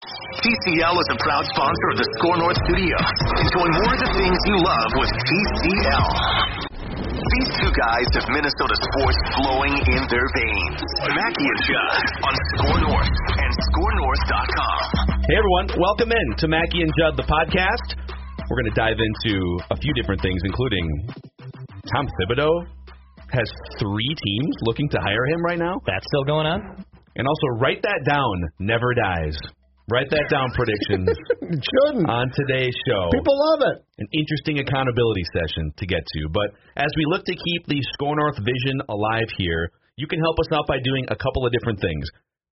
TCL is a proud sponsor of the Score North Studio. Enjoy more of the things you love with TCL. These two guys have Minnesota sports flowing in their veins. Mackey and Judd on Score North and ScoreNorth.com. Hey everyone, welcome in to Mackey and Judd, the podcast. We're going to dive into a few different things, including Tom Thibodeau has three teams looking to hire him right now. That's still going on? And also, write that down. Never dies. Write that down. Predictions It shouldn't. on today's show. People love it. An interesting accountability session to get to. But as we look to keep the Score North vision alive here, you can help us out by doing a couple of different things.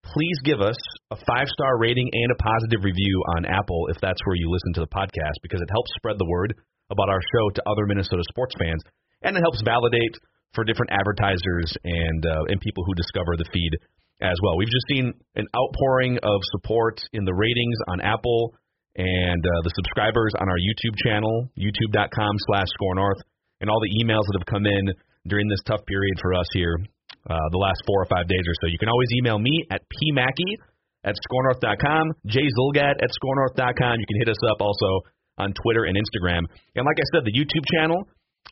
Please give us a five star rating and a positive review on Apple if that's where you listen to the podcast because it helps spread the word about our show to other Minnesota sports fans and it helps validate for different advertisers and uh, and people who discover the feed as well. We've just seen an outpouring of support in the ratings on Apple and uh, the subscribers on our YouTube channel, youtube.com slash score north, and all the emails that have come in during this tough period for us here uh, the last four or five days or so. You can always email me at pmackey at scorenorth.com, jzulgad at scorenorth.com. You can hit us up also on Twitter and Instagram. And like I said, the YouTube channel,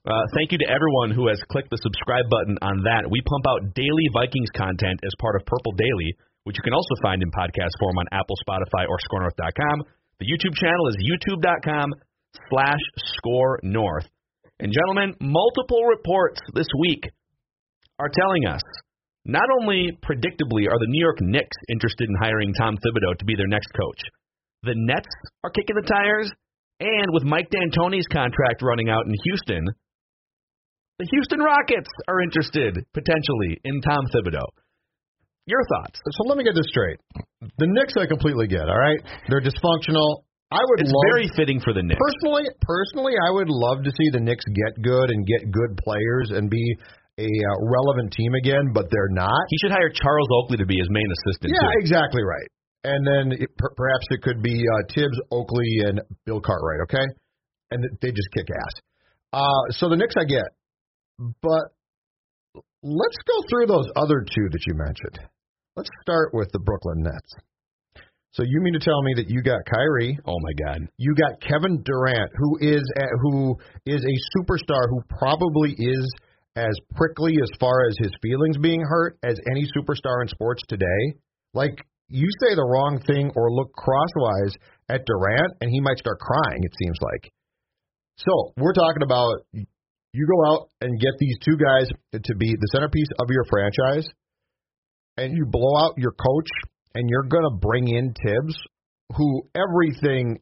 uh, thank you to everyone who has clicked the subscribe button on that. We pump out daily Vikings content as part of Purple Daily, which you can also find in podcast form on Apple, Spotify, or ScoreNorth.com. The YouTube channel is youtube.com slash score north. And gentlemen, multiple reports this week are telling us not only predictably are the New York Knicks interested in hiring Tom Thibodeau to be their next coach, the Nets are kicking the tires, and with Mike D'Antoni's contract running out in Houston, the Houston Rockets are interested potentially in Tom Thibodeau. Your thoughts? So let me get this straight. The Knicks I completely get, all right? They're dysfunctional. I would It's love very fitting for the Knicks. personally personally I would love to see the Knicks get good and get good players and be a uh, relevant team again, but they're not. He should hire Charles Oakley to be his main assistant. Yeah, too. exactly right. And then it, per- perhaps it could be uh, Tibbs, Oakley, and Bill Cartwright. Okay, and they just kick ass. Uh, so the Knicks I get, but let's go through those other two that you mentioned. Let's start with the Brooklyn Nets. So you mean to tell me that you got Kyrie, Oh my God. you got Kevin Durant, who is a, who is a superstar, who probably is as prickly as far as his feelings being hurt as any superstar in sports today. Like you say the wrong thing or look crosswise at Durant, and he might start crying. It seems like. So we're talking about you go out and get these two guys to be the centerpiece of your franchise, and you blow out your coach, and you're going to bring in Tibbs, who everything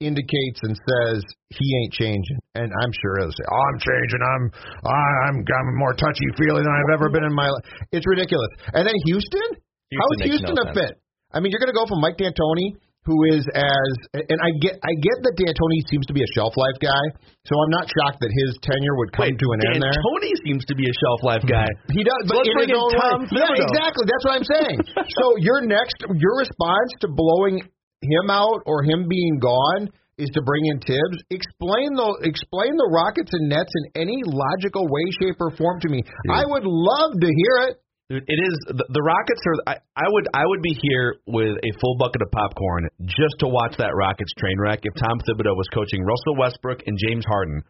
indicates and says he ain't changing. And I'm sure he'll say, "Oh, I'm changing. I'm I'm I'm more touchy feely than I've ever been in my life." It's ridiculous. And then Houston, how is Houston no fit? I mean, you're going to go from Mike D'Antoni, who is as and I get I get that D'Antoni seems to be a shelf life guy, so I'm not shocked that his tenure would come Wait, to an end there. Tony seems to be a shelf life guy. He does, but let's in bring his own Tom way. Yeah, exactly. That's what I'm saying. so your next, your response to blowing him out or him being gone is to bring in Tibbs. Explain the explain the Rockets and Nets in any logical way, shape, or form to me. I would love to hear it. Dude, it is the, the Rockets are. I, I would I would be here with a full bucket of popcorn just to watch that Rockets train wreck. If Tom Thibodeau was coaching Russell Westbrook and James Harden,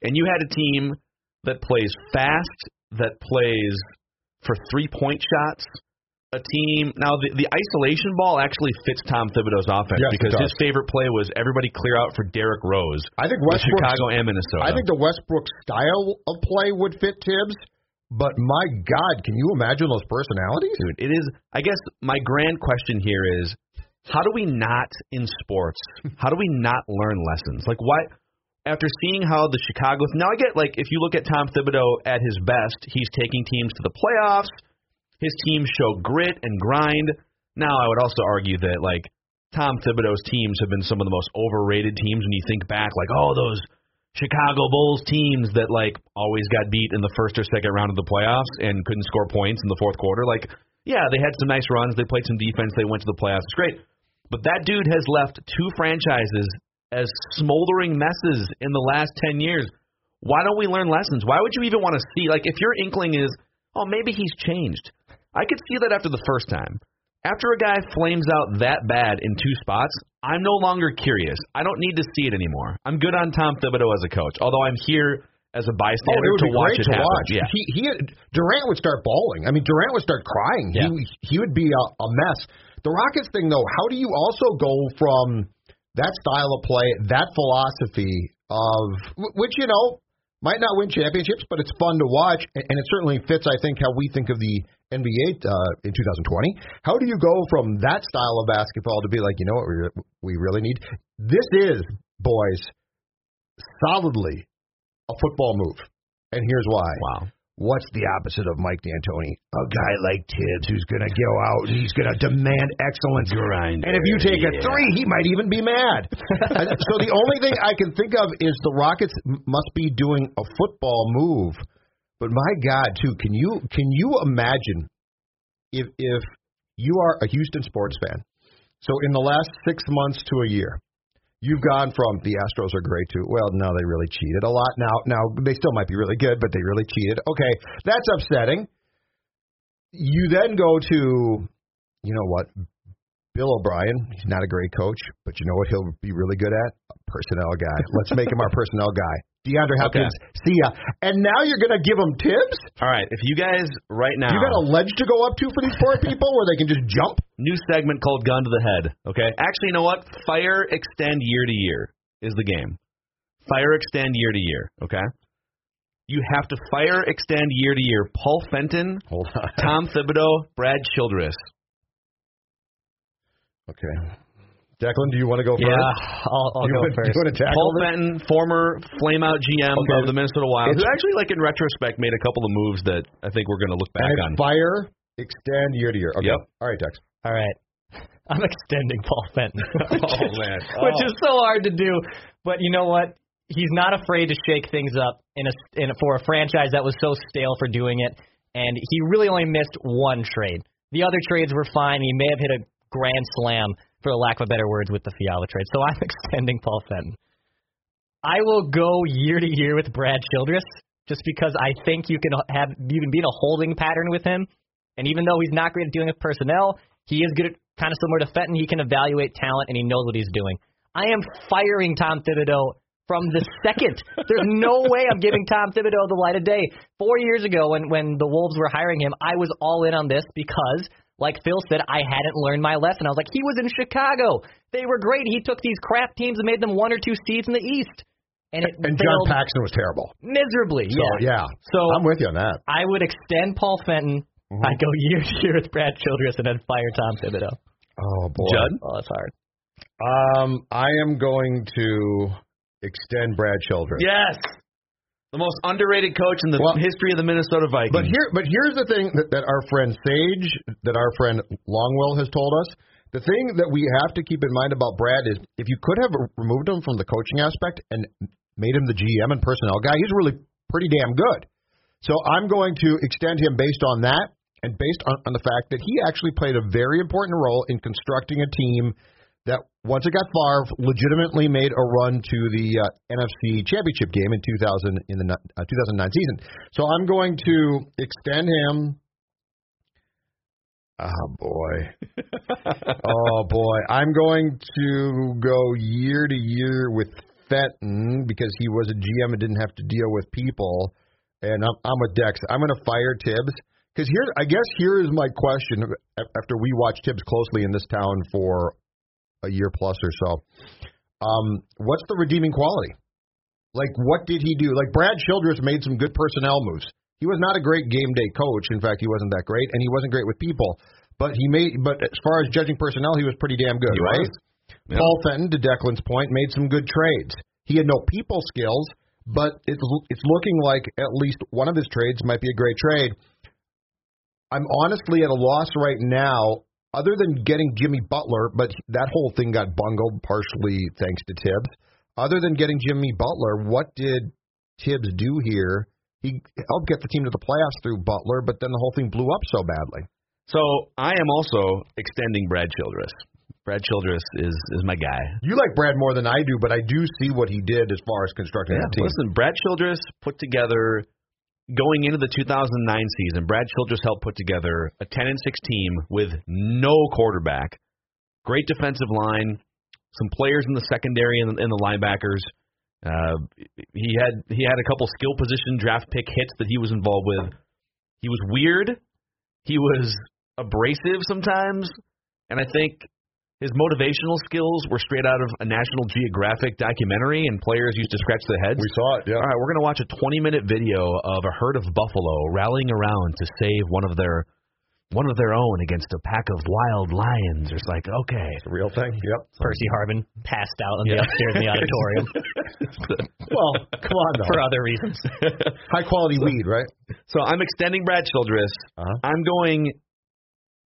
and you had a team that plays fast, that plays for three point shots, a team now the, the isolation ball actually fits Tom Thibodeau's offense Yes, because his favorite play was everybody clear out for Derrick Rose. I think Westbrook. Chicago and Minnesota. I think the Westbrook style of play would fit Tibbs, but my God, can you imagine those personalities? Dude, it is. I guess my grand question here is, how do we not in sports? How do we not learn lessons? Like why? After seeing how the Chicago now, I get like if you look at Tom Thibodeau at his best, he's taking teams to the playoffs. His teams show grit and grind. Now, I would also argue that like Tom Thibodeau's teams have been some of the most overrated teams when you think back, like oh those Chicago Bulls teams that like always got beat in the first or second round of the playoffs and couldn't score points in the fourth quarter. Like, yeah, they had some nice runs, they played some defense, they went to the playoffs. It's great. But that dude has left two franchises as smoldering messes in the last 10 years. Why don't we learn lessons? Why would you even want to see like if your inkling is, "Oh, maybe he's changed." I could see that after the first time. After a guy flames out that bad in two spots, I'm no longer curious. I don't need to see it anymore. I'm good on Tom Thibodeau as a coach, although I'm here as a Oh, bystander it would to watch it to happen. watch. Yeah. He, he Durant would start bawling. I mean, Durant would start crying. Yeah. He he would be a, a mess. The Rockets thing, though, how do you also go from that style of play, that philosophy of which you know might not win championships, but it's fun to watch, and it certainly fits, I think, how we think of the NBA uh, in 2020. How do you go from that style of basketball to be like, you know what, we, we really need? This is, boys, solidly a football move, and here's why. Wow. What's the opposite of Mike D'Antoni? A guy like Tibbs who's going to go out and he's going to demand excellence. Grinder, And if you take a three, he might even be mad. So the only thing I can think of is the Rockets must be doing a football move. But my God, too, can you can you imagine if if you are a Houston sports fan? So in the last six months to a year, You've gone from the Astros are great to well, no, they really cheated a lot. Now, now they still might be really good, but they really cheated. Okay, that's upsetting. You then go to, you know what, Bill O'Brien. He's not a great coach, but you know what he'll be really good at? A personnel guy. Let's make him our personnel guy. DeAndre Hopkins. See ya. And now you're going to give him Tibbs? All right, if you guys right now You got a ledge to go up to for these poor people where they can just jump? new segment called Gun to the Head. Okay, actually, you know what? Fire extend year to year is the game. Fire extend year to year. Okay, you have to fire extend year to year. Paul Fenton, Hold on. Tom Thibodeau, Brad Childress. Okay. Declan, do you want to go first? Yeah, I'll, I'll you go want, first. You want to tackle Paul this? Fenton, former flameout GM Okay. of the Minnesota Wild, It's- who actually, like in retrospect, made a couple of moves that I think we're going to look back And on. fire, extend year to year. Okay. Yep. All right, Dex. All right. I'm extending Paul Fenton. Oh, man. Which Oh. is so hard to do. But you know what? He's not afraid to shake things up in a, in a for a franchise that was so stale for doing it. And he really only missed one trade. The other trades were fine. He may have hit a grand slam, for lack of better words, with the Fiala trade. So I'm extending Paul Fenton. I will go year to year with Brad Childress just because I think you can have you can be in a holding pattern with him. And even though he's not great at dealing with personnel, he is good at kind of similar to Fenton. He can evaluate talent and he knows what he's doing. I am firing Tom Thibodeau from the second. There's no way I'm giving Tom Thibodeau the light of day. Four years ago, when when the Wolves were hiring him, I was all in on this because, like Phil said, I hadn't learned my lesson. I was like, he was in Chicago. They were great. He took these crap teams and made them one or two seeds in the East, and it And John failed Paxson was terrible. miserably. So, yeah. yeah. So I'm with you on that. I would extend Paul Fenton. Mm-hmm. I go year to year with Brad Childress and then fire Tom Thibodeau. Oh, boy. Judd? Oh, that's hard. Um, I am going to extend Brad Childress. Yes. The most underrated coach in the Well- history of the Minnesota Vikings. But here, but here's the thing that, that our friend Sage, that our friend Longwell has told us. The thing that we have to keep in mind about Brad is if you could have removed him from the coaching aspect and made him the GM and personnel guy, he's really pretty damn good. So I'm going to extend him based on that and based on, on the fact that he actually played a very important role in constructing a team that once it got Favre, legitimately made a run to the uh, NFC Championship game in 2000 in the uh, 2009 season. So I'm going to extend him. Oh boy, oh boy, I'm going to go year to year with Fenton because he was a GM and didn't have to deal with people. And I'm, I'm with Dex. I'm going to fire Tibbs Because here, I guess here is my question. After we watched Tibbs closely in this town for a year plus or so, um, what's the redeeming quality? Like, what did he do? Like, Brad Childress made some good personnel moves. He was not a great game day coach. In fact, he wasn't that great, and he wasn't great with people. But he made. But as far as judging personnel, he was pretty damn good, He right? Yeah. Paul Fenton, to Declan's point, made some good trades. He had no people skills, but it's it's looking like at least one of his trades might be a great trade. I'm honestly at a loss right now, other than getting Jimmy Butler, but that whole thing got bungled partially thanks to Tibbs. Other than getting Jimmy Butler, what did Tibbs do here? He helped get the team to the playoffs through Butler, but then the whole thing blew up so badly. So I am also extending Brad Childress. Brad Childress is is my guy. You like Brad more than I do, but I do see what he did as far as constructing that team. Listen, Brad Childress put together going into the 2009 season. Brad Childress helped put together a 10 and 6 team with no quarterback, great defensive line, some players in the secondary and, and the linebackers. Uh, he had he had a couple skill position draft pick hits that he was involved with. He was weird. He was abrasive sometimes, and I think his motivational skills were straight out of a National Geographic documentary, and players used to scratch their heads. We saw it, yeah. All right, we're going to watch a 20-minute video of a herd of buffalo rallying around to save one of their one of their own against a pack of wild lions. It's like, okay, It's a real thing. Yep. Percy Harvin passed out on the Yeah. upstairs in the auditorium Well, come on, though. for other reasons. High quality weed, right? so I'm extending Brad Childress. Uh-huh. I'm going,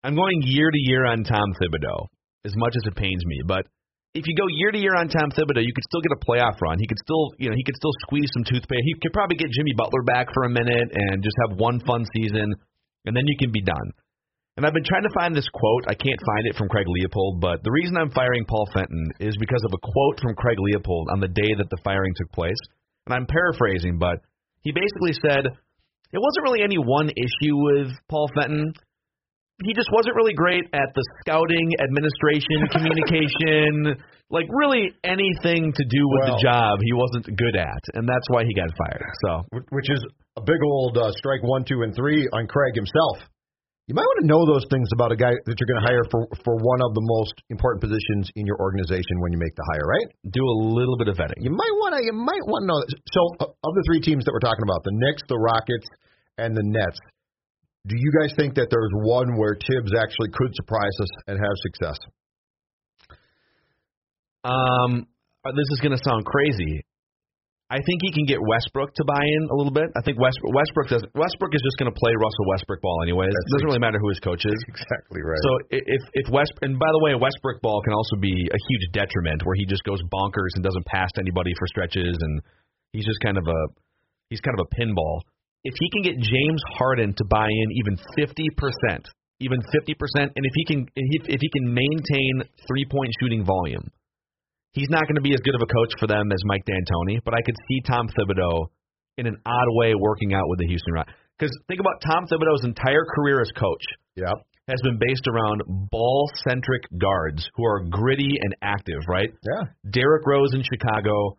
I'm going year to year on Tom Thibodeau. As much as it pains me, but if you go year to year on Tom Thibodeau, you could still get a playoff run. He could still, you know, he could still squeeze some toothpaste. He could probably get Jimmy Butler back for a minute and just have one fun season, and then you can be done. And I've been trying to find this quote. I can't find it from Craig Leopold, but the reason I'm firing Paul Fenton is because of a quote from Craig Leopold on the day that the firing took place. And I'm paraphrasing, but he basically said it wasn't really any one issue with Paul Fenton. He just wasn't really great at the scouting, administration, communication, like really anything to do with Well- the job he wasn't good at. And that's why he got fired. So Which is a big old uh, strike one, two, and three on Craig himself. You might want to know those things about a guy that you're going to hire for for one of the most important positions in your organization when you make the hire, right? do a little bit of vetting. You might want to you might want to know. That. So, of the three teams that we're talking about, the Knicks, the Rockets, and the Nets, do you guys think that there's one where Tibbs actually could surprise us and have success? Um, uh, this is going to sound crazy. I think he can get Westbrook to buy in a little bit. I think West, Westbrook does. Westbrook is just going to play Russell Westbrook ball anyways. It doesn't really matter who his coach is. Exactly right. So if if West and by the way, Westbrook ball can also be a huge detriment where he just goes bonkers and doesn't pass to anybody for stretches and he's just kind of a he's kind of a pinball. If he can get James Harden to buy in even fifty percent, even fifty percent, and if he can if, if he can maintain three point shooting volume, he's not going to be as good of a coach for them as Mike D'Antoni. But I could see Tom Thibodeau in an odd way working out with the Houston Rockets. Because think about Tom Thibodeau's entire career as coach yeah. has been based around ball centric guards who are gritty and active, right? Yeah. Derrick Rose in Chicago,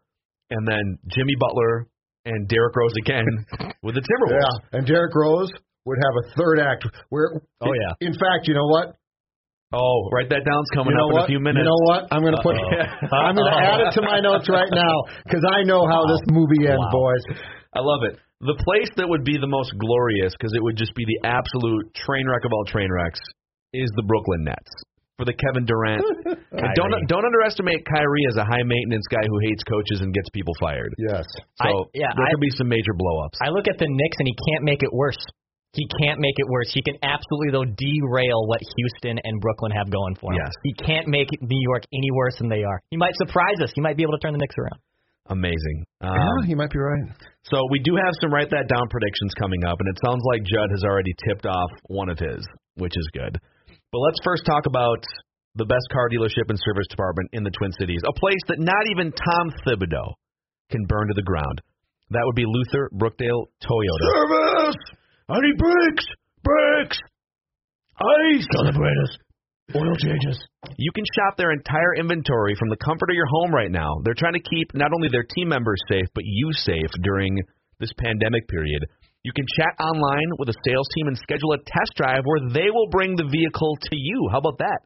and then Jimmy Butler and Derrick Rose again with the Timberwolves. Yeah. And Derrick Rose would have a third act where. Oh, yeah. In fact, you know what? Oh, write that down. It's coming you know up what? in a few minutes. You know what? I'm going to put. I'm going to add it to my notes right now because I know how this movie ends, Wow. boys. I love it. The place that would be the most glorious, because it would just be the absolute train wreck of all train wrecks, is the Brooklyn Nets for the Kevin Durant. and don't don't underestimate Kyrie as a high maintenance guy who hates coaches and gets people fired. Yes. So I- yeah, there I- could be some major blowups. I look at the Knicks and he can't make it worse. He can't make it worse. He can absolutely though derail what Houston and Brooklyn have going for him. Yes. He can't make New York any worse than they are. He might surprise us. He might be able to turn the Knicks around. Amazing. Um, yeah, you might be right. So we do have some write that down predictions coming up, and it sounds like Judd has already tipped off one of his, which is good. But let's first talk about the best car dealership and service department in the Twin Cities, a place that not even Tom Thibodeau can burn to the ground. That would be Luther Brookdale Toyota. Service. I need brakes. Brakes. Ice. Calibrators. Oil changes. You can shop their entire inventory from the comfort of your home right now. They're trying to keep not only their team members safe, but you safe during this pandemic period. You can chat online with a sales team and schedule a test drive where they will bring the vehicle to you. How about that?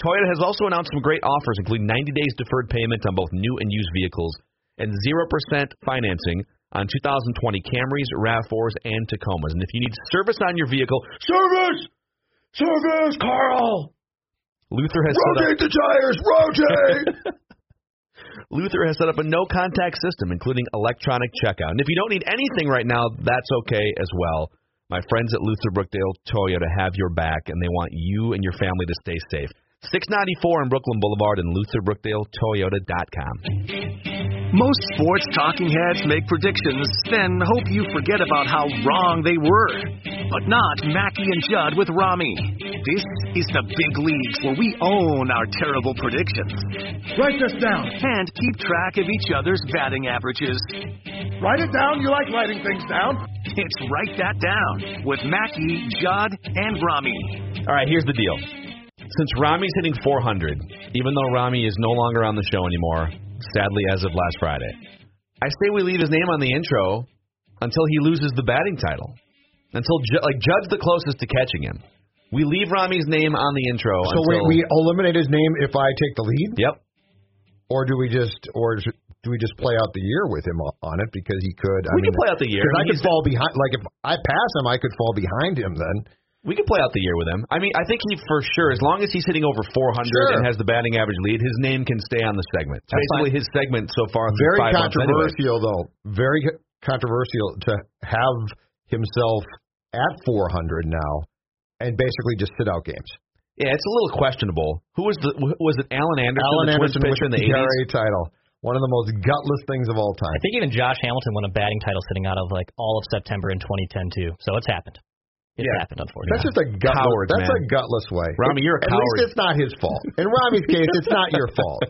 Toyota has also announced some great offers, including 90 days deferred payment on both new and used vehicles and 0% financing on 2020 Camrys, RAV4s, and Tacomas. And if you need service on your vehicle, service! Service, Carl! Luther has set up, Rotate the tires, rotate. Luther has set up a no contact system, including electronic checkout. And if you don't need anything right now, that's okay as well. My friends at Luther Brookdale Toyota have your back, and they want you and your family to stay safe. 694 on Brooklyn Boulevard and LutherBrookdaleToyota.com. Most sports talking heads make predictions, then hope you forget about how wrong they were. But not Mackey and Judd with Rami. This is the big leagues where we own our terrible predictions. Write this down. And keep track of each other's batting averages. Write it down. You like writing things down. It's Write That Down with Mackey, Judd, and Rami. All right, here's the deal. Since Rami's hitting 400, even though Rami is no longer on the show anymore, sadly as of last Friday, I say we leave his name on the intro until he loses the batting title. Until Ju- like Judd's the closest to catching him. We leave Rami's name on the intro. so until, wait, we eliminate his name if I take the lead, Yep. or do we just, or do we just play out the year with him on it because he could? I We mean, can play out the year. I could fall behind. Like if I pass him, I could fall behind him. Then We can play out the year with him. I mean, I think he for sure, as long as he's hitting over 400 Sure. and has the batting average lead, his name can stay on the segment. That's basically his segment so far. very five months anyway. controversial, though. Very controversial to have himself at 400 now and basically just sit out games. Yeah, it's a little questionable. Who was the was it? Allan Anderson, Allan the Twins Anderson with pitcher in the the 80s. ERA title, one of the most gutless things of all time. I think even Josh Hamilton won a batting title sitting out of like all of September in 2010 too. So it's happened. It's Yeah. happened, unfortunately. That's just a gutless. Cowards, that's man. a gutless way. Rami, you're a At coward. least it's not his fault. In Rami's case, it's not your fault.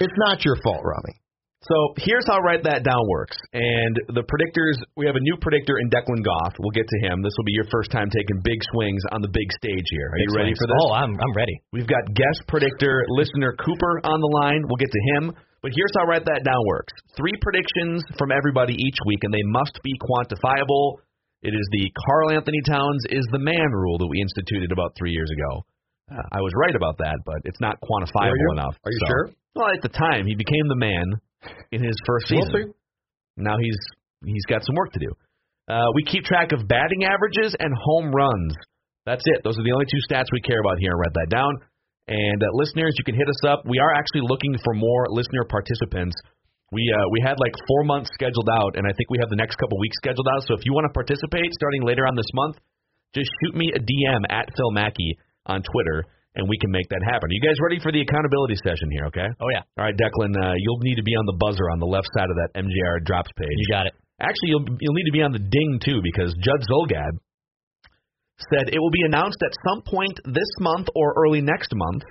It's not your fault, Rami. So here's how write that down works. And the predictors, we have a new predictor in Declan Goff. We'll get to him. This will be your first time taking big swings on the big stage here. Are you Big ready swings. for this? Oh, I'm I'm ready. We've got guest predictor listener Cooper on the line. We'll get to him. But here's how write that down works. Three predictions from everybody each week, and they must be quantifiable. It is the Karl-Anthony Towns is the man rule that we instituted about three years ago. Uh, I was right about that, but it's not quantifiable you? enough. Are you So- sure? Well, at the time, he became the man in his first We'll season. see. Now he's he's got some work to do. Uh, we keep track of batting averages and home runs. That's it. Those are the only two stats we care about here. Write that down. And uh, listeners, you can hit us up. We are actually looking for more listener participants. We uh, we had like four months scheduled out, and I think we have the next couple weeks scheduled out. So if you want to participate starting later on this month, just shoot me a DM at Phil Mackey on Twitter, and we can make that happen. Are you guys ready for the accountability session here? Okay. Oh yeah, All right, Declan, uh, you'll need to be on the buzzer on the left side of that MJR drops page. you got it. Actually, you'll you'll need to be on the ding too because Judd Zulgad said it will be announced at some point this month or early next month.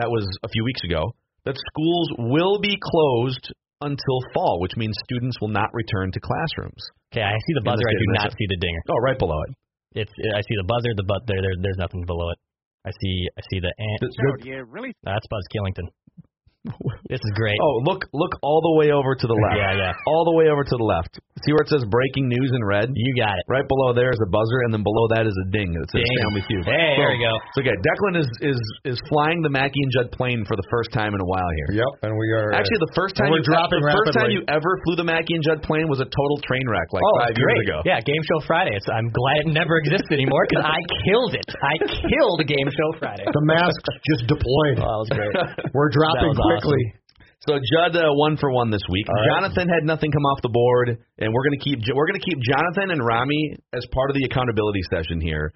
That was a few weeks ago. That schools will be closed until fall, which means students will not return to classrooms. Okay, I see the In the buzzer. I do not see the dinger. Oh, right below it. It's I see the buzzer. The but there, there there's nothing below it. I see I see the ant. The- really? That's Buzz Killington. This is great. Oh, look look all the way over to the left. Yeah, yeah. All the way over to the left. See where it says breaking news in red? You got it. Right below there is a buzzer, and then below that is a ding that says Ding. Family Feud. Hey, there So- we go. So okay, Declan is is is flying the Mackey and Judd plane for the first time in a while here. Yep, and we are Actually, the first time we're you, dropping the first time you ever flew the Mackey and Judd plane was a total train wreck like oh, five it's years great. ago. Yeah, Game Show Friday. It's, I'm glad it never exists anymore because I killed it. I killed Game Show Friday. the masks just deployed. Oh, that was great. We're dropping That was quickly. So Judd uh, one for one this week. All right. Jonathan had nothing come off the board, and we're gonna keep we're gonna keep Jonathan and Rami as part of the accountability session here,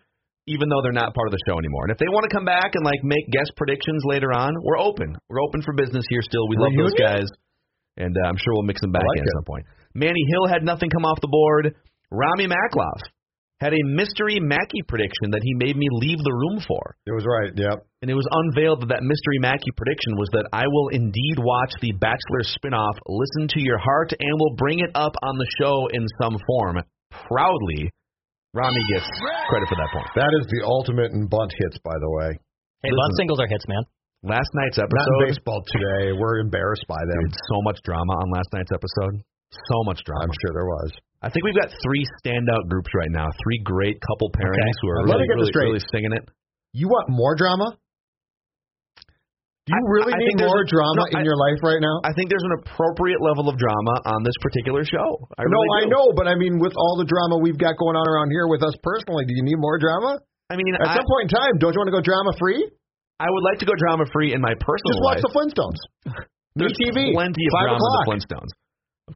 even though they're not part of the show anymore. And if they want to come back and like make guest predictions later on, we're open. We're open for business here still. We love those guys, and uh, I'm sure we'll mix them back like in at some point. Manny Hill had nothing come off the board. Rami Makloff had a mystery Mackey prediction that he made me leave the room for It was right. Yep. And it was unveiled that that mystery Mackey prediction was that I will indeed watch the Bachelor spinoff, listen to your heart, and will bring it up on the show in some form. Proudly, Rami gets credit for that point. That is the ultimate in bunt hits, by the way. Hey, Listen. bunt singles are hits, man. Last night's episode. Not in baseball today. We're embarrassed by them. dude, so much drama on last night's episode. So much drama. I'm sure there was. I think we've got three standout groups right now. Three great couple pairings Okay. who are Let really, get this really, really singing it. You want more drama? Do you really I need more drama no, in I- your life right now? I think there's an appropriate level of drama on this particular show. I no, really I know, but I mean, with all the drama we've got going on around here with us personally, do you need more drama? I mean, At I, some point in time, don't you want to go drama free? I would like to go drama free in my personal life. Just watch life. the Flintstones. Me There's TV. plenty of Five drama in the Flintstones.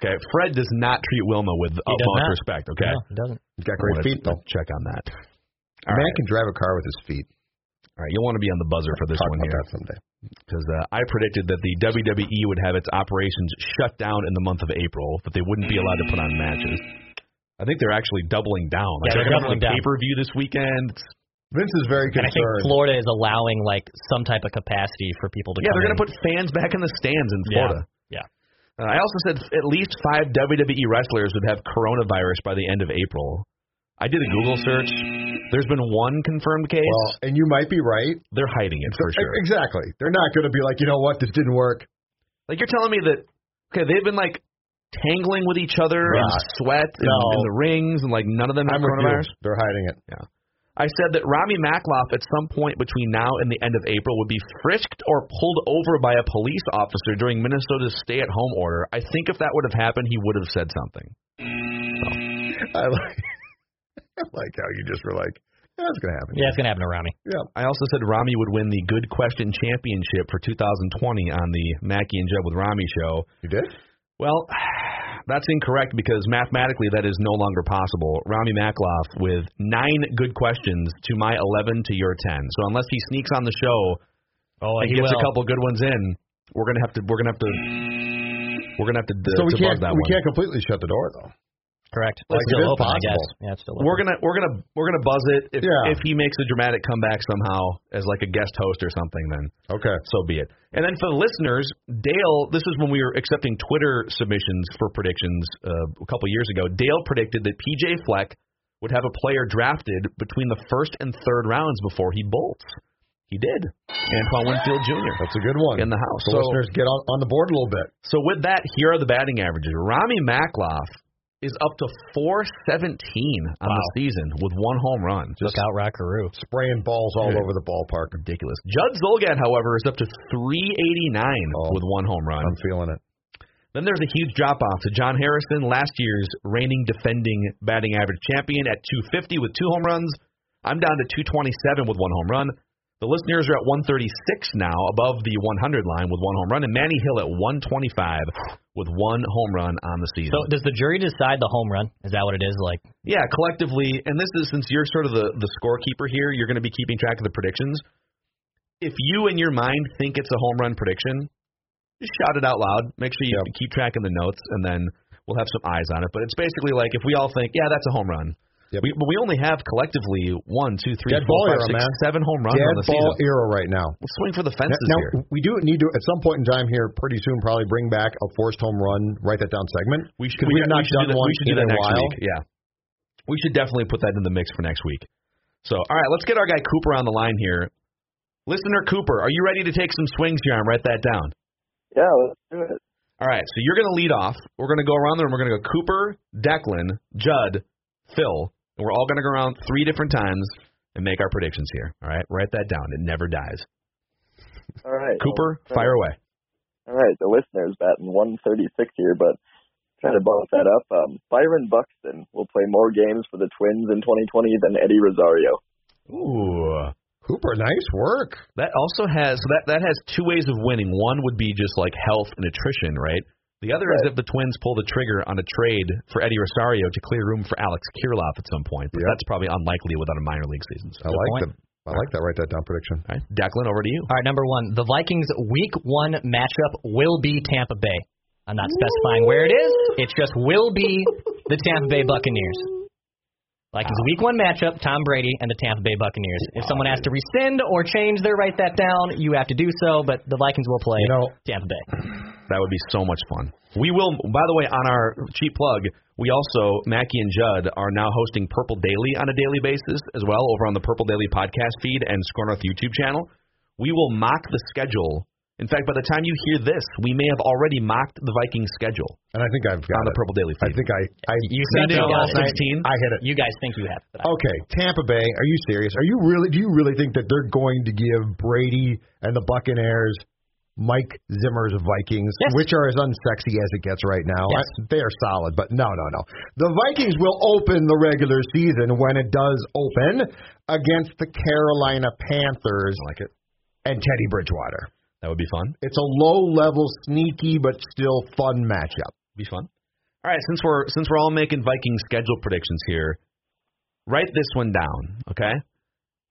Okay, Fred does not treat Wilma with does utmost not. respect. Okay, No, it doesn't. He's got great feet, though. Check on that. A All man right. can drive a car with his feet. All right, you'll want to be on the buzzer for this Talk one about here that someday. because uh, I predicted that the WWE would have its operations shut down in the month of April, that they wouldn't be allowed to put on matches. I think they're actually doubling down. Like Yeah, they're they're doubling down. pay per view this weekend. Vince is very And I think concerned. Florida is allowing like some type of capacity for people to Yeah, come they're going to put fans back in the stands in Yeah. Florida. Yeah. Uh, I also said at least five WWE wrestlers would have coronavirus by the end of April. I did a Google search. There's been one confirmed case. well, and you might be right. They're hiding it for sure. Exactly. They're not going to be like, you know what, this didn't work. Like you're telling me that okay, they've been like tangling with each other and Right. sweat and, No. in the rings and like none of them have I'm coronavirus. They're hiding it. Yeah. I said that Rami Makloff at some point between now and the end of April would be frisked or pulled over by a police officer during Minnesota's stay-at-home order. I think if that would have happened, he would have said something. I like, I like how you just were like, that's going to happen. Yeah, it's gonna happen to Rami. Yeah. I also said Rami would win the Good Question Championship for 2020 on the Mackey and Jeb with Rami show. You did? Well, that's incorrect because mathematically that is no longer possible. Rami Makloff with nine good questions to my 11 to your 10. So unless he sneaks on the show Oh, and he gets will. a couple good ones in, we're gonna have to we're gonna have to we're gonna have to, so we to can't that we one. can't completely shut the door though. Correct. Like, it's still open, I guess. possible. Yeah, it's still open. We're gonna we're gonna we're gonna buzz it if Yeah. if he makes a dramatic comeback somehow as like a guest host or something. Then Okay. so be it. And then for the listeners, Dale, this is when we were accepting Twitter submissions for predictions uh, a couple years ago. Dale predicted that PJ Fleck would have a player drafted between the first and third rounds before he bolts. He did. Antoine Winfield Jr. That's a good one. in the house. So, So, listeners, get on, on the board a little bit. so with that, here are the batting averages. Rami Makloff is up to 417 on the season with one home run. Just Look out, Rockaroo. Spraying balls all Yeah. over the ballpark. ridiculous. Judd Zulgad, however, is up to 389 Oh. with one home run. I'm feeling it. Then there's a huge drop off to John Harrison, last year's reigning defending batting average champion at 250 with two home runs. I'm down to 227 with one home run. The listeners are at 136 now, above the 100 line with one home run, and Manny Hill at 125 with one home run on the season. So does the jury decide the home run? Is that what it is? Like, Yeah, collectively, and this is since you're sort of the the scorekeeper here, you're going to be keeping track of the predictions. If you in your mind think it's a home run prediction, just shout it out loud. Make sure you Yep. keep track of the notes, and then we'll have some eyes on it. But it's basically like if we all think, yeah, that's a home run. Yep. We, but we only have collectively one, two, three, Dead four, ball five, era, six, man. seven home runs Dead on the ball season. era right now. We'll swing for the fences now, here. we do need to, at some point in time here, pretty soon, probably bring back a forced home run, write that down segment. We should, 'Cause we, we have not we should do done that, one we should do in that a next while. week. Yeah. We should definitely put that in the mix for next week. So, all right, let's get our guy Cooper on the line here. Listener Cooper, are you ready to take some swings here and write that down? Yeah, let's do it. All right, so you're going to lead off. We're going to go around there and we're going to go Cooper, Declan, Judd, Phil, and we're all going to go around three different times and make our predictions here. All right, write that down. It never dies. All right. Cooper, well, fire away. All right, the listeners batting 136 here, but trying to bump that up. Um, Byron Buxton will play more games for the Twins in 2020 than Eddie Rosario. Ooh. Cooper, nice work. That also has so that that has two ways of winning. One would be just like health and attrition, right? The other is Right. if the Twins pull the trigger on a trade for Eddie Rosario to clear room for Alex Kirilloff at some point. But Yep. that's probably unlikely without a minor league season. I So, like point. the, I like that. Write that down prediction. all right, Declan, over to you. all right, number one, the Vikings' Week One matchup will be Tampa Bay. I'm not specifying where it is. It just will be the Tampa Bay Buccaneers. Vikings Week One matchup: Tom Brady and the Tampa Bay Buccaneers. If someone has to rescind or change their write that down, you have to do so. But the Vikings will play You know- Tampa Bay. That would be so much fun. We will. By the way, on our cheap plug, we also Mackey and Judd are now hosting Purple Daily on a daily basis as well over on the Purple Daily podcast feed and Score North YouTube channel. We will mock the schedule In fact, by the time you hear this, we may have already mocked the Vikings schedule And I think I've got on the it. Purple Daily I think I I You sat said you got last it. night. 16? I hit it. You guys think you have. But Okay, Tampa Bay. Are you serious? Are you really? Do you really think that they're going to give Brady and the Buccaneers Mike Zimmer's Vikings, Yes. which are as unsexy as it gets right now? Yes. I- they are solid, but no, no, no. The Vikings will open the regular season when it does open against the Carolina Panthers I like it. and Teddy Bridgewater. That would be fun. It's a low-level, sneaky but still fun matchup. Be fun. All right, since we're since we're all making Viking schedule predictions here, write this one down, okay?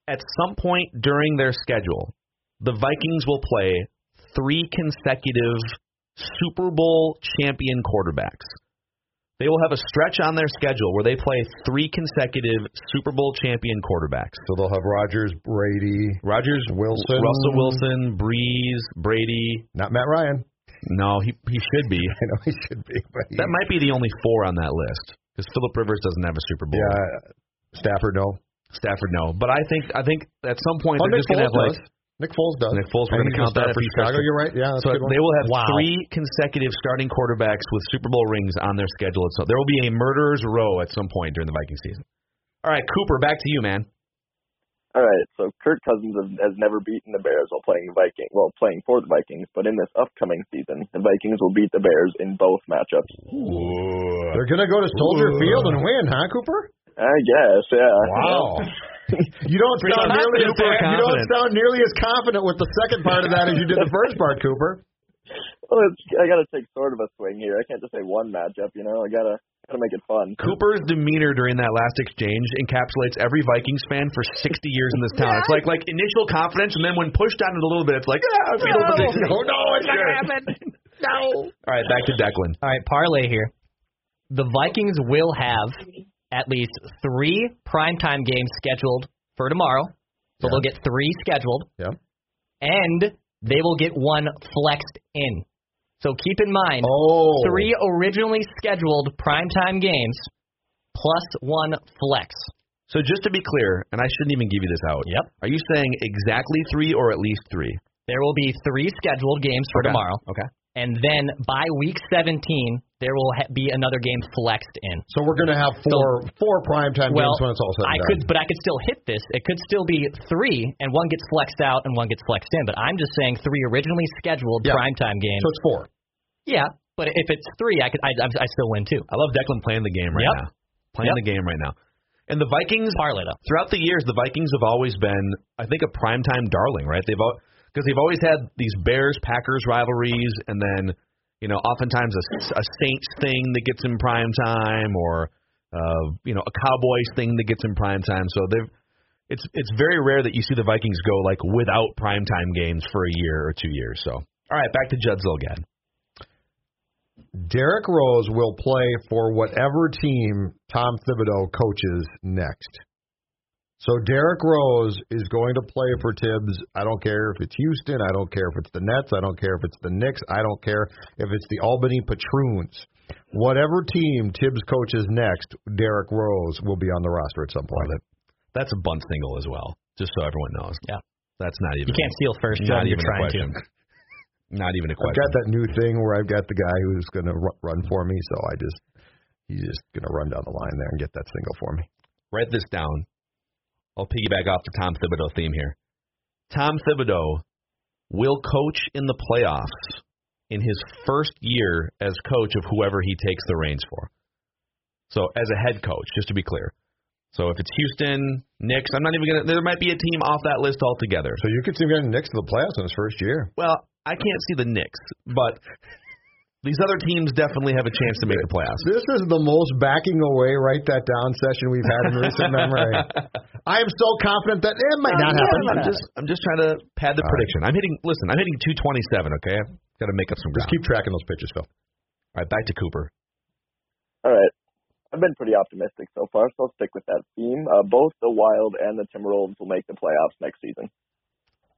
At some point during their schedule, the Vikings will play three consecutive Super Bowl champion quarterbacks. They will have a stretch on their schedule where they play three consecutive Super Bowl champion quarterbacks. So they'll have Rodgers, Brady, Rodgers, Wilson. Russell Wilson, Brees, Brady. not Matt Ryan. No, he he should be. I know he should be, but he, That might be the only four on that list because Philip Rivers doesn't have a Super Bowl. yeah. Stafford, no. Stafford, no. But I think I think at some point Oh, they're Nick just gonna Foles have like does. Nick Foles does. Nick Foles, we're gonna count that for he Chicago. You're right. Yeah, that's so a good one. they will have Wow. three consecutive starting quarterbacks with Super Bowl rings on their schedule. So there will be a murderer's row at some point during the Viking season. All right, Cooper, back to you, man. All right, so Kirk Cousins has, has never beaten the Bears while playing Viking, well, playing for the Vikings. But in this upcoming season, the Vikings will beat the Bears in both matchups. They're gonna go to Soldier Field and win, huh, Cooper? I guess, yeah. Wow. you don't Pretty sound nearly as confident you don't sound nearly as confident with the second part of that as you did the first part, Cooper. Well, it's, I got to take sort of a swing here. I can't just say one matchup, you know. I gotta gotta make it fun. Cooper's demeanor during that last exchange encapsulates every Vikings fan for 60 years in this town. It's like like initial confidence, and then when pushed on it a little bit, it's like, yeah, I feel the no, no, it's not gonna happen. No. All right, back to Declan. All right, parlay here. The Vikings will have at least three primetime games scheduled for tomorrow. So Yeah. they'll get three scheduled, Yeah. and they will get one flexed in. So keep in mind, Oh. three originally scheduled primetime games plus one flex. So just to be clear, and I shouldn't even give you this out. Yep. Are you saying exactly three or at least three? There will be three scheduled games for Okay. tomorrow, Okay. And then by week 17, there will ha- be another game flexed in. So we're gonna have four four primetime Well, games when it's all said and I done. could, but I could still hit this. It could still be three, and one gets flexed out and one gets flexed in. But I'm just saying three originally scheduled Yeah. primetime games. So it's four. yeah, but if it's three, I could, I, I still win too. I love Declan playing the game right Yep. now. Playing Yep. the game right now. And the Vikings, Parlay though. throughout the years, the Vikings have always been, I think, a primetime darling, right? They've because they've always had these Bears Packers rivalries, and then you know, oftentimes a, a Saints thing that gets in prime time, or uh, you know, a Cowboys thing that gets in prime time. So they've it's it's very rare that you see the Vikings go like without primetime games for a year or two years. So all right, back to Judd Zulgad. Derrick Rose will play for whatever team Tom Thibodeau coaches next. So Derrick Rose is going to play for Tibbs. I don't care if it's Houston. I don't care if it's the Nets. I don't care if it's the Knicks. I don't care if it's the Albany Patroons. Whatever team Tibbs coaches next, Derrick Rose will be on the roster at some point. That's a bunt single as well, just so everyone knows. Yeah. That's not even You can't steal first, not Judd. You're even a trying question. to. Not even a question. I've got that new thing where I've got the guy who's going to run for me, so I just he's just going to run down the line there and get that single for me. Write this down. I'll piggyback off the Tom Thibodeau theme here. Tom Thibodeau will coach in the playoffs in his first year as coach of whoever he takes the reins for. So as a head coach, just to be clear. So if it's Houston, Knicks, I'm not even gonna. There might be a team off that list altogether. So you could see him getting Knicks to the playoffs in his first year. Well, I can't see the Knicks, but these other teams definitely have a chance to make the playoffs. This is the most backing away, write that down session we've had in recent memory. I am so confident that it might not happen. I'm just I'm just trying to pad the All right. prediction. I'm hitting. Listen, I'm hitting 227. Okay, i got to make up some Just keep tracking those pitches, Phil. All right, back to Cooper. All right. I've been pretty optimistic so far, so I'll stick with that theme. Uh, both the Wild and the Timberwolves will make the playoffs next season.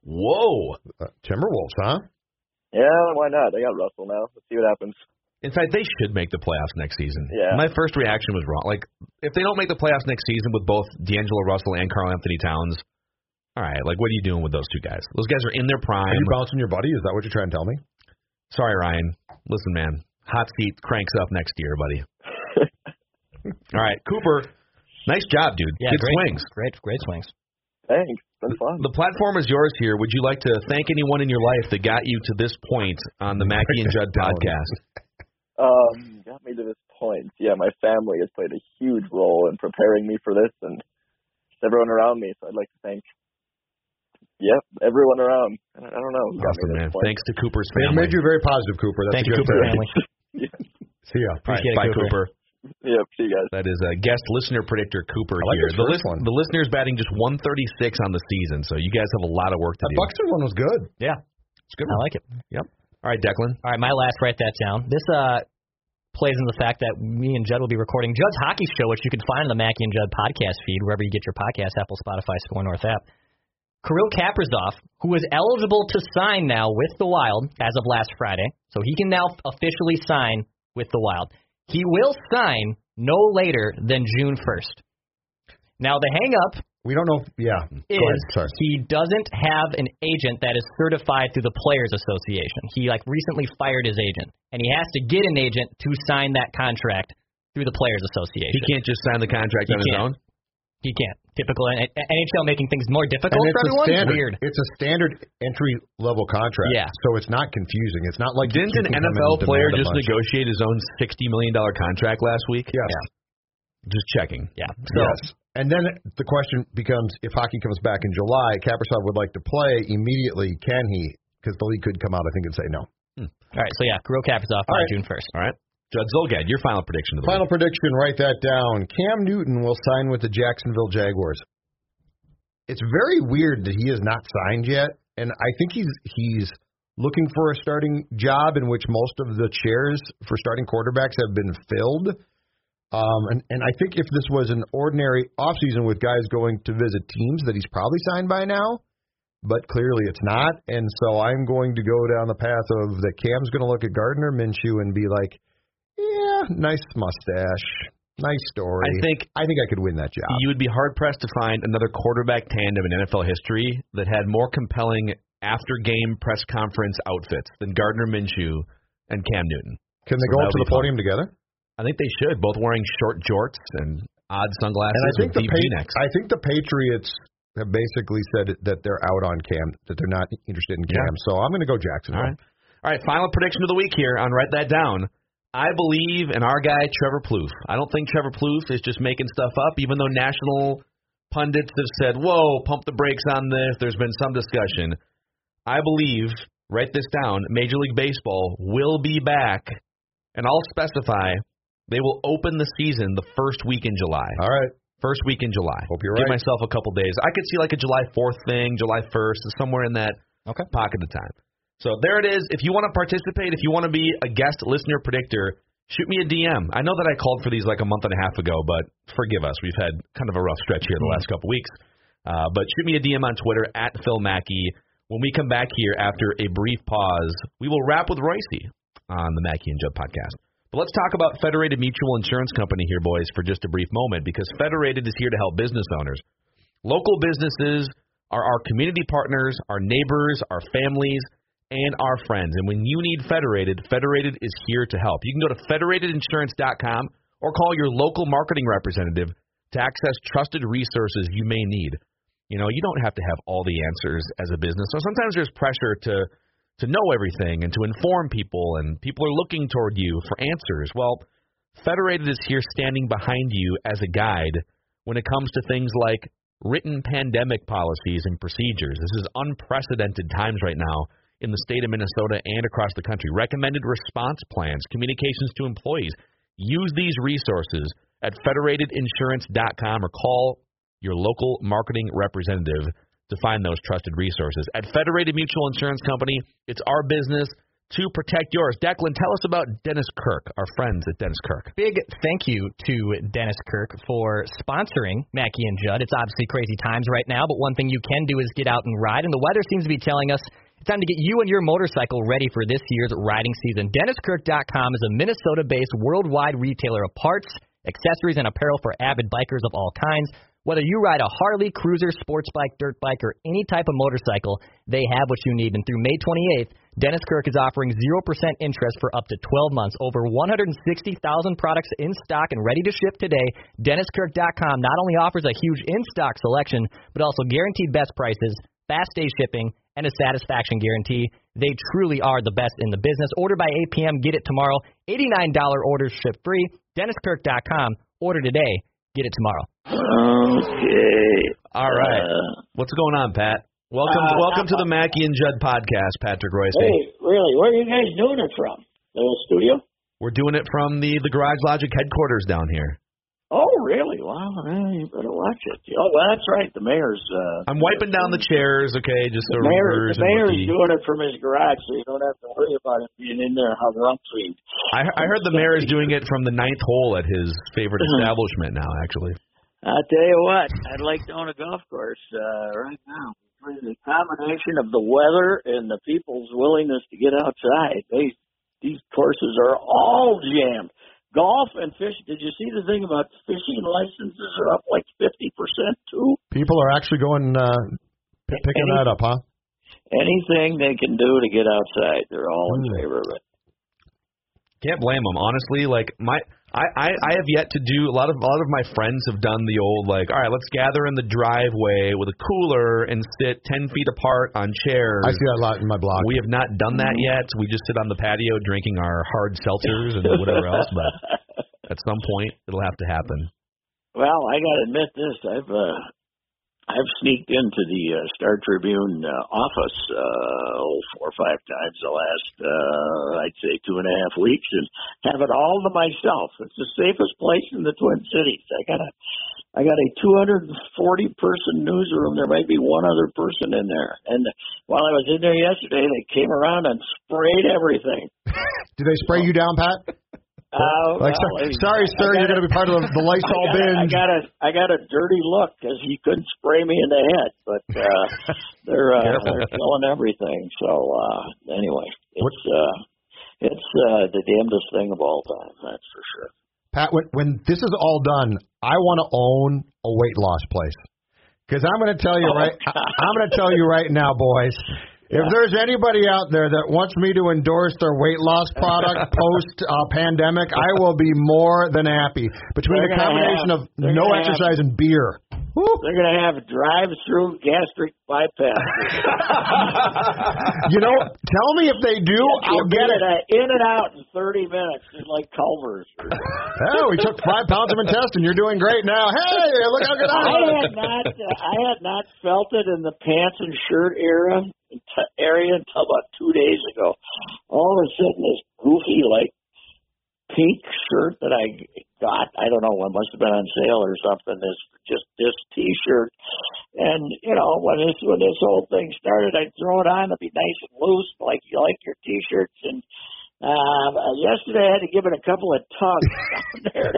Whoa! Uh, Timberwolves, huh? Yeah, why not? They got Russell now. Let's see what happens. In fact, they should make the playoffs next season. Yeah. My first reaction was wrong. Like, if they don't make the playoffs next season with both D'Angelo Russell and Karl-Anthony Towns, All right, like what are you doing with those two guys? Those guys are in their prime. Are you bouncing your buddy? Is that what you're trying to tell me? Sorry, Ryan. Listen, man, hot seat cranks up next year, buddy. All right, Cooper. Nice job, dude. Yeah, Good great swings. Great, great swings. Thanks. Been fun. The platform is yours here. Would you like to thank anyone in your life that got you to this point on the Mackey and Judd podcast? Um, got me to this point. Yeah, my family has played a huge role in preparing me for this, and everyone around me. So I'd like to thank, yep, everyone around. I don't know. who got me Awesome, man. point. Thanks to Cooper's It family. made you very positive, Cooper. That's Thank a you, good Cooper thing. family. See ya. All right, Appreciate it, bye, Cooper. Cooper. Yep, see you guys. That is a guest listener predictor Cooper I like here. The, first one. the listener's batting just 136 on the season, so you guys have a lot of work to That do. Buxton one was good. Yeah, It's good. I like it. Yep. All right, Declan. All right, my last. Write that down. This uh plays in the fact that me and Judd will be recording Judd's hockey show, which you can find on the Mackey and Judd podcast feed wherever you get your podcast, Apple, Spotify, SKOR North app. Kirill Kaprizov, who is eligible to sign now with the Wild as of last Friday, so he can now officially sign with the Wild. He will sign no later than June 1st. Now, the hang up We don't know. If, yeah. Is. He doesn't have an agent that is certified through the Players Association. He like recently fired his agent, and he has to get an agent to sign that contract through the Players Association. He can't just sign the contract He on his can't. own. He can't. Typical N- NHL making things more difficult And for it's everyone. standard. Weird. It's a standard entry level contract. Yeah. So it's not confusing. It's not like Didn't an can come in NFL player just bunch. negotiate his own $60 million contract last week? Yes. Just checking. Yeah. So yes. And then the question becomes: If hockey comes back in July, Kaprizov would like to play immediately. Can he? Because the league could come out, I think, and say no. Hmm. all right. So yeah, Kirill Kaprizov All on right. June first. All right. Judd Zulgad, your final prediction of the Final week. prediction: Write that down. Cam Newton will sign with the Jacksonville Jaguars. It's very weird that he has not signed yet, and I think he's he's looking for a starting job in which most of the chairs for starting quarterbacks have been filled. Um, and, and I think if this was an ordinary offseason with guys going to visit teams, that he's probably signed by now. But clearly it's not, and so I'm going to go down the path of that. Cam's going to look at Gardner Minshew and be like, "Yeah, nice mustache, nice story." I think I think I could win that job. you would be hard pressed to find another quarterback tandem in NFL history that had more compelling after game press conference outfits than Gardner Minshew and Cam Newton. Can they So go up to the be fun. podium together? I think they should, both wearing short jorts and odd sunglasses And I think the pa-. I think the Patriots have basically said that they're out on Cam, that they're not interested in Cam. Yeah. So I'm going to go Jacksonville. All right. All right, final prediction of the week here on Write That Down. I believe in our guy, Trevor Plouffe. I don't think Trevor Plouffe is just making stuff up, even though national pundits have said, whoa, pump the brakes on this. There's been some discussion. I believe, write this down, Major League Baseball will be back, and I'll specify they will open the season the first week in July. All right. First week in July. Hope you're right. Give myself a couple days. I could see like a July 4th thing, July 1st, somewhere in that Okay. pocket of time. So there it is. If you want to participate, if you want to be a guest listener predictor, shoot me a DM. I know that I called for these like a month and a half ago, but forgive us. We've had kind of a rough stretch here the last couple weeks. Uh, but shoot me a DM on Twitter at Phil Mackey. When we come back here after a brief pause, we will wrap with Reusse on the Mackey and Judd podcast. But let's talk about Federated Mutual Insurance Company here, boys, for just a brief moment, because Federated is here to help business owners. Local businesses are our community partners, our neighbors, our families, and our friends. And when you need Federated, Federated is here to help. You can go to federatedinsurance.com or call your local marketing representative to access trusted resources you may need. You know, you don't have to have all the answers as a business. So sometimes there's pressure to to know everything and to inform people and people are looking toward you for answers. Well, Federated is here standing behind you as a guide when it comes to things like written pandemic policies and procedures. This is unprecedented times right now in the state of Minnesota and across the country. Recommended response plans, communications to employees. Use these resources at federatedinsurance.com or call your local marketing representative to find those trusted resources. At Federated Mutual Insurance Company, it's our business to protect yours. Declan, tell us about Dennis Kirk, our friends at Dennis Kirk. Big thank you to Dennis Kirk for sponsoring Mackey and Judd. It's obviously crazy times right now, but one thing you can do is get out and ride, and the weather seems to be telling us it's time to get you and your motorcycle ready for this year's riding season. DennisKirk.com is a Minnesota based worldwide retailer of parts, accessories, and apparel for avid bikers of all kinds. Whether you ride a Harley, cruiser, sports bike, dirt bike, or any type of motorcycle, they have what you need. And through May 28th, Dennis Kirk is offering 0% interest for up to 12 months. Over 160,000 products in stock and ready to ship today. DennisKirk.com not only offers a huge in stock selection, but also guaranteed best prices, fast day shipping, and a satisfaction guarantee. They truly are the best in the business. Order by 8 p.m., get it tomorrow. $89 orders ship free. DennisKirk.com. Order today, get it tomorrow. Okay. All right. Uh, What's going on, Pat? Welcome, Uh, welcome to the Mackey and Judd podcast, Patrick Reusse. hey, really, where are you guys doing it from? The studio? We're doing it from the the Garage Logic headquarters down here. Oh, really? Wow, man, you better watch it. Oh, well, that's right. The mayor's. Uh, I'm wiping down the chairs, okay, just so The mayor, the mayor's rookie. doing it from his garage, so you don't have to worry about him being in there how rumpy. I, I heard the mayor is doing it from the ninth hole at his favorite establishment now. Actually, I'll tell you what, I'd like to own a golf course uh, right now. Between the combination of the weather and the people's willingness to get outside, they these courses are all jammed. Golf and fish. Did you see the thing about fishing licenses are up like fifty percent too? People are actually going uh, p- picking Any- that up, huh? Anything they can do to get outside, they're all in favor of it. can't blame them. Honestly, like my. I, I, I have yet to do a lot of a lot of my friends have done the old like all right let's gather in the driveway with a cooler and sit ten feet apart on chairs. I see that a lot in my blog. We have not done that yet. We just sit on the patio drinking our hard seltzers and whatever else. But at some point, it'll have to happen. Well, I got to admit this. I've uh, I've sneaked into the uh, Star Tribune uh, office uh, oh, four or five times the last, uh, I'd say, two and a half weeks, and have it all to myself. It's the safest place in the Twin Cities. I got a I got a 240 person newsroom. There might be one other person in there. And while I was in there yesterday, they came around and sprayed everything. Did they spray you down, Pat? Oh, Like, well, so- sorry, I sir, you're going to be part of the, the Lysol I got, bin. I got a I got a dirty look because he couldn't spray me in the head, but uh, they're uh, they're killing everything. So uh, anyway, it's uh, it's uh, the damnedest thing of all time. That's for sure. Pat, when, when this is all done, I want to own a weight loss place. Because I'm going to tell you Oh, right, I, I'm going to tell you right now, boys. If there's anybody out there that wants me to endorse their weight loss product post uh, pandemic, I will be more than happy. Between They're the combination have- of no gonna have- exercise and beer. Woo. They're going to have drive-through gastric bypass. You know, tell me if they do, I'll get it. In and out in 30 minutes, just like Culver's. Oh, we took five pounds of intestine. You're doing great now. Hey, look how good I I am. had not uh, I had not felt it in the pants and shirt era area until about two days ago. All of a sudden, this goofy like pink shirt that I got, I don't know, it must have been on sale or something. This just this T-shirt, and you know when this when this whole thing started, I'd throw it on to be nice and loose, like you like your T-shirts and. Um, yesterday I had to give it a couple of tugs down there.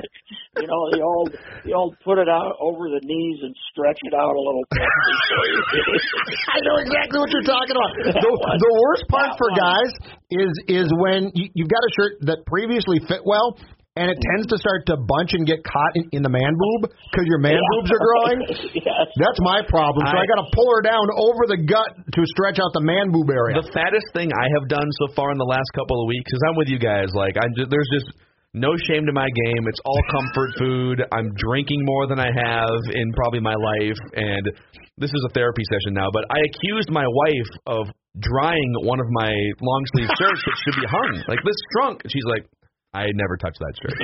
You know, the old, the old put it out over the knees and stretch it out a little bit. I know exactly what you're talking about. The, the worst part for guys is is when you, you've got a shirt that previously fit well, and it tends to start to bunch and get caught in, in the man boob because your man boobs are growing. yes. That's my problem. So I, I- got to pull her down over the gut to stretch out the man boob area. The fattest thing I have done so far in the last couple of weeks, because I'm with you guys, like I'm just, there's just no shame to my game. It's all comfort food. I'm drinking more than I have in probably my life, and this is a therapy session now. But I accused my wife of drying one of my long sleeve shirts that should be hung. Like this shrunk, and she's like, "I never touched that shirt.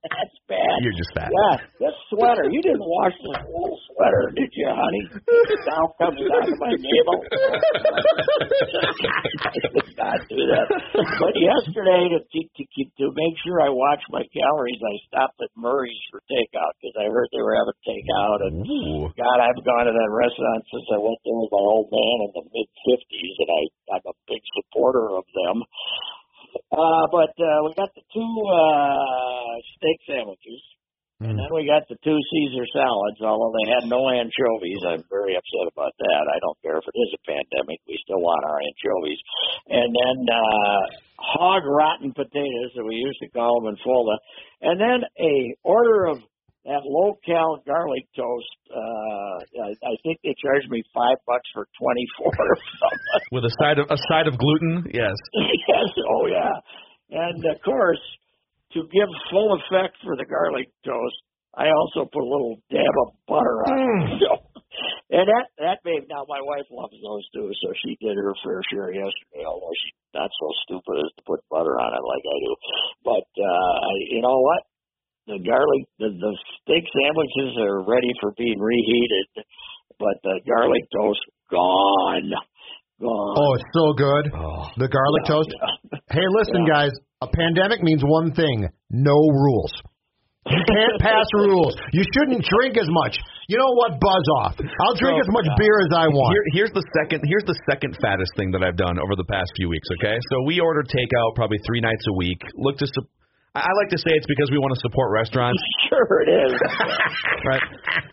That's bad. You're just fat." Yeah, this sweater. You didn't wash this wool sweater, did you, honey? Now comes down to my navel. I did not do that. But yesterday, to to to, keep, to make sure I watch my calories, I stopped at Murray's for takeout because I heard they were having takeout. And Ooh. God, I've gone to that restaurant since I went there with my old man in the mid fifties, and I I'm a big supporter of them. Uh, but uh, we got the two uh, steak sandwiches, and then we got the two Caesar salads. Although they had no anchovies, I'm very upset about that. I don't care if it is a pandemic; we still want our anchovies. And then uh, hog rotten potatoes, that we used to call them in Fulda, and then a order of that low cal garlic toast. Uh, I, I think they charged me five bucks for twenty four or something. With a side of a side of gluten, yes. yes, oh yeah, and of course, to give full effect for the garlic toast, I also put a little dab of butter on it. So, and that that made now my wife loves those too, so she did her fair share yesterday. Although she's not so stupid as to put butter on it like I do, but uh, you know what? The garlic, the, the steak sandwiches are ready for being reheated, but the garlic toast gone, gone. Oh, it's so good. Oh. The garlic Yeah, toast. yeah. Hey, listen, guys. A pandemic means one thing: no rules. You can't pass rules. You shouldn't drink as much. You know what? Buzz off. I'll drink So- as much beer as I want. Here, here's the second. Here's the second fattest thing that I've done over the past few weeks. Okay, so we order takeout probably three nights a week. Look to. Su- I I like to say it's because we want to support restaurants. Sure it is. right?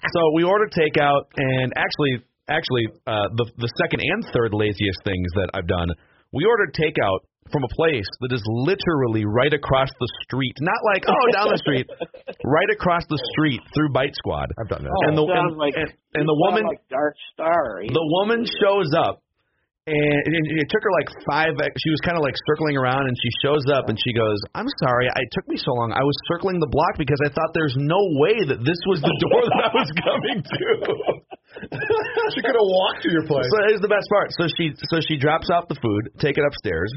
So we order takeout, and actually, actually, uh, the the second and third laziest things that I've done, we ordered takeout from a place that is literally right across the street. Not like oh down the street, right across the street through Bite Squad. I've done that. and the sounds and, like and, and the woman like Dark Star. the woman shows up and it, it took her like five she was kind of like circling around and she shows up and she goes i'm sorry it took me so long i was circling the block because i thought there's no way that this was the door that i was coming to she could have walked to your place. so here's the best part so she so she drops off the food take it upstairs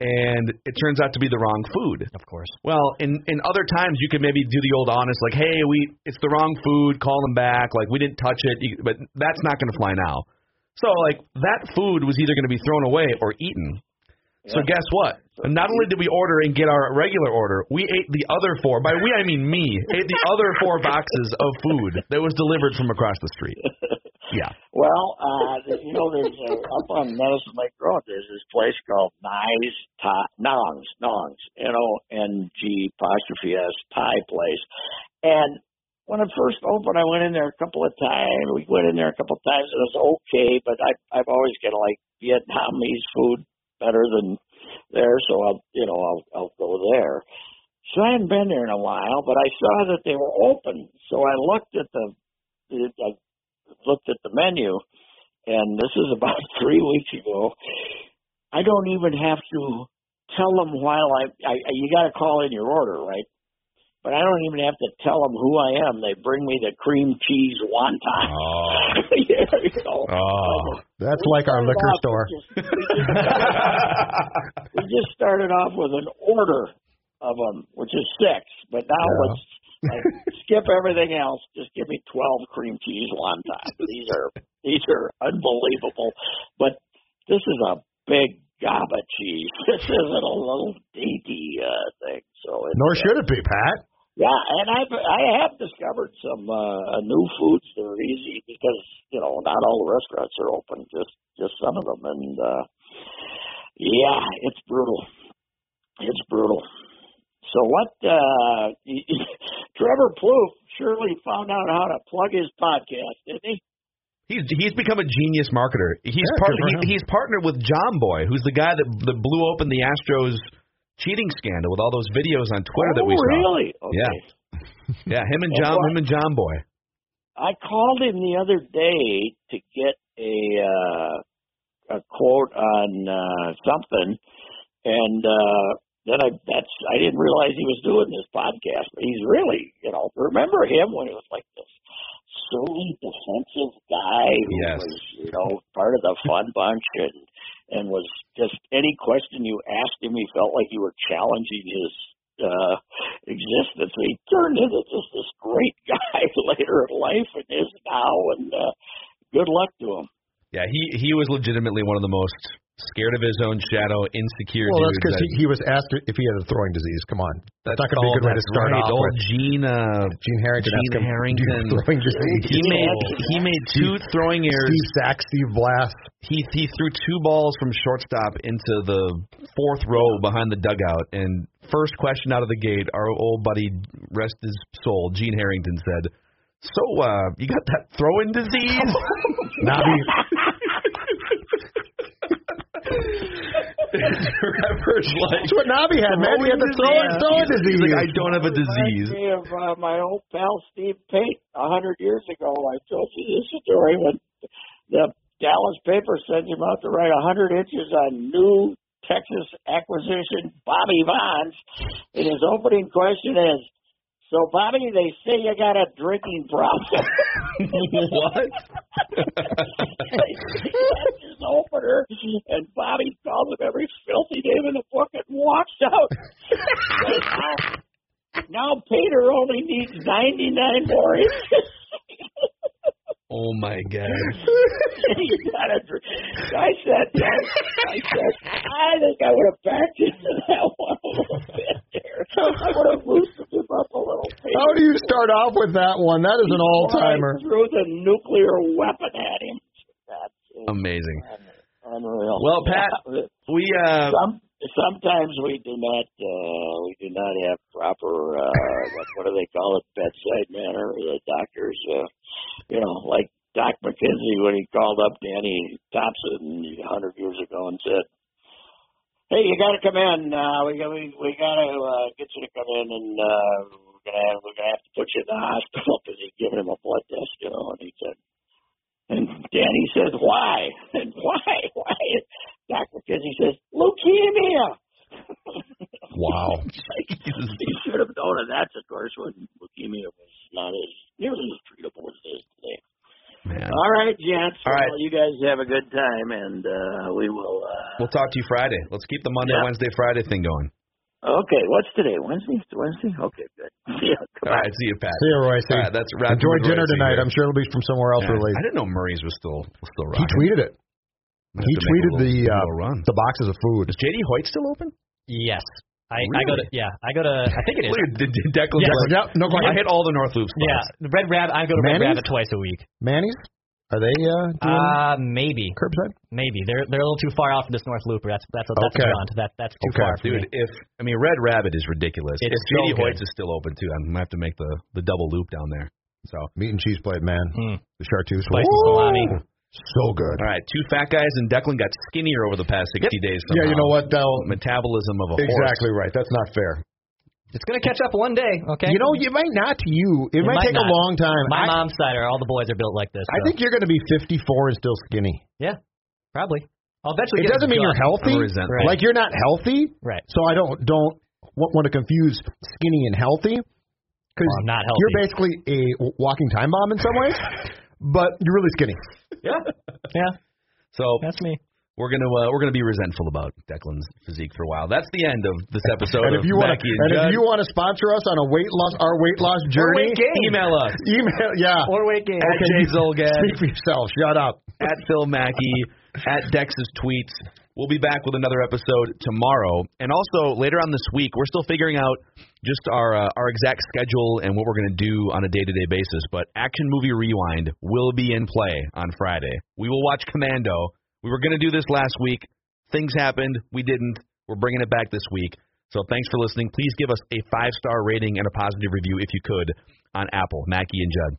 and it turns out to be the wrong food Of course. well, in in other times you could maybe do the old honest, like, hey, we it's the wrong food, call them back, like we didn't touch it, but that's not going to fly now. So like that food was either going to be thrown away or eaten. So guess what? Not only did we order and get our regular order, we ate the other four. By we I mean me ate the other four boxes of food that was delivered from across the street. Yeah. Well, uh, you know, there's a, up on Medicine Lake Road. There's this place called Nye's Thai, Nong's, Nong's, N O N G apostrophe S Thai place. And when it first opened, I went in there a couple of times. We went in there a couple of times. It was okay, but I I've always kind of like Vietnamese food better than there, so I'll you know I'll I'll go there. So I hadn't been there in a while, but I saw that they were open. So I looked at the, the I looked at the menu, and this is about three weeks ago. I don't even have to tell them while I, I you got to call in your order, right? But I don't even have to tell them who I am. They bring me the cream cheese wonton. Oh. yeah, you know. Oh. That's like our liquor store. off with just- we just started off with an order of them, which is six. But now Yeah. let's like, skip everything else. Just give me twelve cream cheese wontons. These are these are unbelievable. But this is a big gaba cheese. This isn't a little dainty uh, thing. So it's, Nor uh, should it be, Pat. Yeah, and I've I have discovered some uh, new foods that are easy because you know not all the restaurants are open, just just some of them, and uh, yeah, it's brutal. It's brutal. So what? uh Trevor Plouffe surely found out how to plug his podcast, didn't he? He's he's become a genius marketer. He's Yeah, part, good for him. he, he's partnered with Jomboy, who's the guy that that blew open the Astros cheating scandal with all those videos on Twitter that we oh, saw. really? Okay. Yeah. Yeah, him and And John what- him and Jomboy. I called him the other day to get a uh, a quote on uh, something, and uh, then I that's I didn't realize he was doing this podcast. But he's really, you know, remember him when he was like this silly defensive guy who Yes. was, you know, part of the fun bunch and and was just any question you asked him, he felt like you were challenging his uh existence. He turned into just this great guy later in life and is now and uh good luck to him. Yeah, he he was legitimately one of the most scared of his own shadow, insecure Well, that's because that- he, he was asked if he had a throwing disease. Come on, that's, not going to be a good way to start right. off Old with. Gene uh, Gene Harrington. Gene him, Harrington. "Do you have throwing disease. he made he made two throwing errors. Steve Sack, Steve Blass. He he threw two balls from shortstop into the fourth row behind the dugout. And first question out of the gate, our old buddy, rest his soul, Gene Harrington said, "So, uh, you got that throwing disease?" Navi, Trevor's like, That's what Nobby had, man. He had the throwing stone disease. He's like, I don't have a disease. Reminds me of uh, my old pal Steve Pate a hundred years ago. I told you this story when the Dallas paper sends him out to write a hundred inches on new Texas acquisition Bobby Bonds, and his opening question is, "So Bobby, they say you got a drinking problem." what? That's his opener, and Bobby calls him every filthy name in the book and walks out. now, now Peter only needs 99 more inches. Oh my god. you gotta. I said, I said, I think I would have backed into that one a little bit there. I would have loosened up a little. How do you start off with that one? That is an all timer. Threw the nuclear weapon at him. That's Amazing. unreal. Well, Pat, we uh Some, sometimes we do not uh we do not have proper uh what, what do they call it bedside manner the doctors uh you know like Doc Michienzi when he called up Danny Thompson a hundred years ago and said hey you got to come in uh we got we, we got to uh, get you to come in and uh we're gonna have we're gonna have to put you in the hospital because he's giving him a blood test you know and he said and Danny says, why? And why? Why? Doc Michienzi says, leukemia. Wow. Like, he should have known, and that's, of course, when leukemia was not as nearly as treatable as it is today. Man. All right, gents. All right. Well, you guys have a good time, and uh, we will. Uh, We'll talk to you Friday. Let's keep the Monday, Yeah. Wednesday, Friday thing going. okay, what's today? Wednesday? Wednesday? Okay, good. Yeah, All come right, see you, Pat. See you, Reusse. All right, that's Rapid Enjoy with dinner Reusse tonight. I'm sure it'll be from somewhere else Yeah, related. I didn't know Murray's was still was still running. He tweeted it. He have to make a tweeted little- the uh, the boxes of food. Is JD Hoyt still open? Yes. I, I go to yeah I go to I think it is Look at D- D- Declan. Yes. Like, Yep, no I hit all the North Loops. spots. yeah the Red Rabbit I go to Red Rabbit twice a week Manny's? Are they uh, doing uh maybe curbside? maybe they're they're a little too far off for this North Loop that's that's that's Okay. a jaunt. that that's too Okay. far for Dude, me. if I mean Red Rabbit is ridiculous. It's if so JD good. Hoyt's is still open too, I'm gonna have to make the the double loop down there. So Meat and cheese plate, man. Hmm. The chartreuse. Spicy Woo! salami. So good. all right, two fat guys and Declan got skinnier over the past 60 days. Yeah, you know what? Though Metabolism of a horse. exactly right. That's not fair. It's gonna catch up one day, okay? You know, it might not to you. It, It might, might take a long time. my I, mom's side are all the boys are built like this. I think you're going to be 54 and still skinny. yeah, probably. I'll eventually. It get doesn't mean you're healthy. Right. Like you're not healthy. Right. So I don't don't want to confuse skinny and healthy because Well, I'm not healthy. you're basically a walking time bomb in some ways, but you're really skinny. Yeah, yeah, So that's me. we're gonna uh, we're gonna be resentful about Declan's physique for a while. That's the end of this episode and if you want to, and, and if you want to sponsor us on a weight loss, our weight loss journey, weight gain. email us email, yeah. Or weight gain. at Jay Zulgad, Speak for yourself. Shut up. at Phil Mackey, at Dex's tweets. We'll be back with another episode tomorrow, and also later on this week. We're still figuring out just our uh, our exact schedule and what we're going to do on a day to day basis. But Action Movie Rewind will be in play on Friday. We will watch Commando. We were going to do this last week. Things happened. We didn't. We're bringing it back this week. So thanks for listening. Please give us a five star rating and a positive review if you could on Apple. Mackey and Judd.